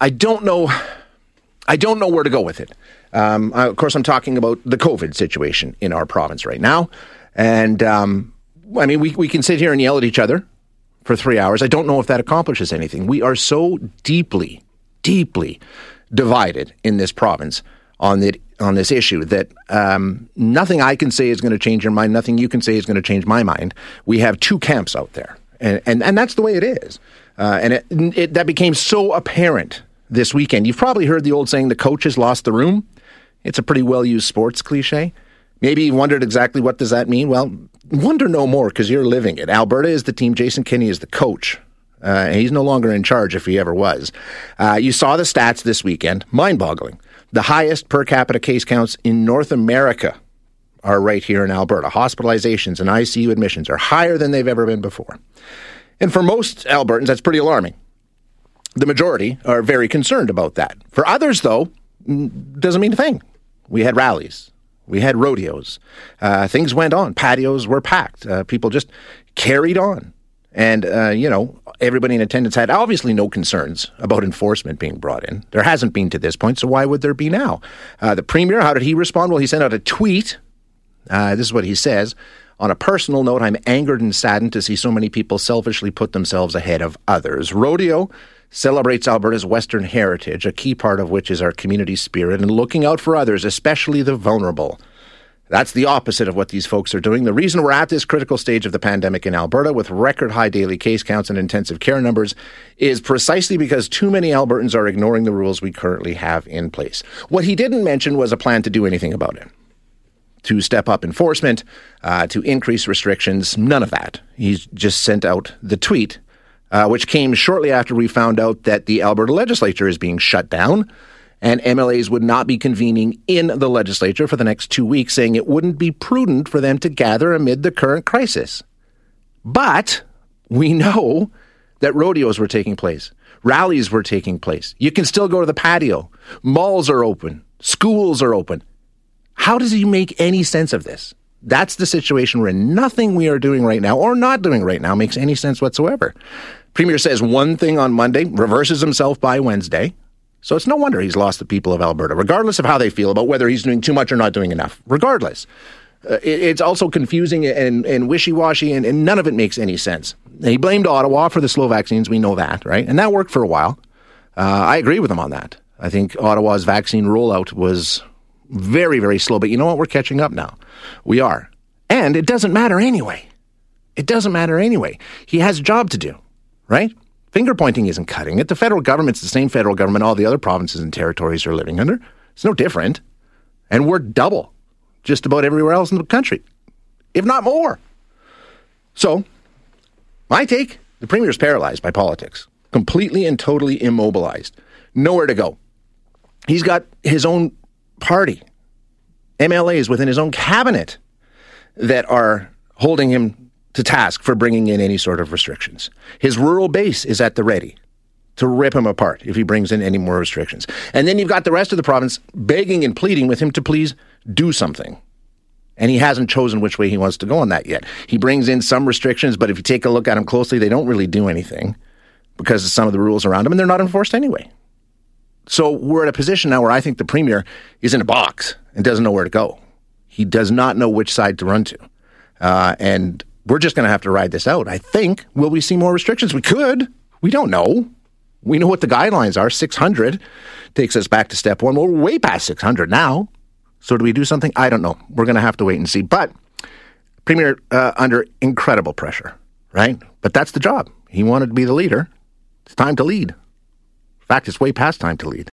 I don't know. I don't know where to go with it. Um, I, of course, I'm talking about the COVID situation in our province right now, and um, I mean, we we can sit here and yell at each other for three hours. I don't know if that accomplishes anything. We are so deeply, deeply divided in this province on the on this issue that um, nothing I can say is going to change your mind. Nothing you can say is going to change my mind. We have two camps out there, and and, and that's the way it is. Uh, and it, it, that became so apparent this weekend. You've probably heard the old saying, "The coach has lost the room." It's a pretty well used sports cliche. Maybe you wondered exactly what does that mean. Well, wonder no more because you're living it. Alberta is the team. Jason Kenney is the coach. Uh, he's no longer in charge if he ever was. Uh, you saw the stats this weekend, mind boggling. The highest per capita case counts in North America are right here in Alberta. Hospitalizations and ICU admissions are higher than they've ever been before. And for most Albertans, that's pretty alarming. The majority are very concerned about that. For others, though, doesn't mean a thing. We had rallies, we had rodeos, uh, things went on, patios were packed, uh, people just carried on. And, uh, you know, everybody in attendance had obviously no concerns about enforcement being brought in. There hasn't been to this point, so why would there be now? Uh, the Premier, how did he respond? Well, he sent out a tweet. Uh, this is what he says. On a personal note, I'm angered and saddened to see so many people selfishly put themselves ahead of others. Rodeo celebrates Alberta's Western heritage, a key part of which is our community spirit and looking out for others, especially the vulnerable. That's the opposite of what these folks are doing. The reason we're at this critical stage of the pandemic in Alberta with record high daily case counts and intensive care numbers is precisely because too many Albertans are ignoring the rules we currently have in place. What he didn't mention was a plan to do anything about it. To step up enforcement, uh, to increase restrictions, none of that. He's just sent out the tweet, uh, which came shortly after we found out that the Alberta legislature is being shut down and MLAs would not be convening in the legislature for the next two weeks, saying it wouldn't be prudent for them to gather amid the current crisis. But we know that rodeos were taking place, rallies were taking place. You can still go to the patio, malls are open, schools are open. How does he make any sense of this? That's the situation where nothing we are doing right now or not doing right now makes any sense whatsoever. Premier says one thing on Monday, reverses himself by Wednesday. So it's no wonder he's lost the people of Alberta, regardless of how they feel about whether he's doing too much or not doing enough. Regardless. Uh, it, it's also confusing and, and wishy washy, and, and, none of it makes any sense. He blamed Ottawa for the slow vaccines. We know that, right? And that worked for a while. Uh, I agree with him on that. I think Ottawa's vaccine rollout was very, very slow. But you know what? We're catching up now. We are. And it doesn't matter anyway. It doesn't matter anyway. He has a job to do, right? Finger pointing isn't cutting it. The federal government's the same federal government all the other provinces and territories are living under. It's no different. And we're double just about everywhere else in the country, if not more. So, my take the premier's paralyzed by politics, completely and totally immobilized, nowhere to go. He's got his own party, MLAs within his own cabinet that are holding him to task for bringing in any sort of restrictions. His rural base is at the ready to rip him apart if he brings in any more restrictions. And then you've got the rest of the province begging and pleading with him to please do something. And he hasn't chosen which way he wants to go on that yet. He brings in some restrictions, but if you take a look at them closely, they don't really do anything because of some of the rules around them, and they're not enforced anyway. So we're at a position now where I think the premier is in a box and doesn't know where to go. He does not know which side to run to. Uh, and we're just going to have to ride this out. I think. Will we see more restrictions? We could. We don't know. We know what the guidelines are. 600 takes us back to step one. We're way past 600 now. So do we do something? I don't know. We're going to have to wait and see. But Premier uh, under incredible pressure, right? But that's the job. He wanted to be the leader. It's time to lead. In fact, it's way past time to lead.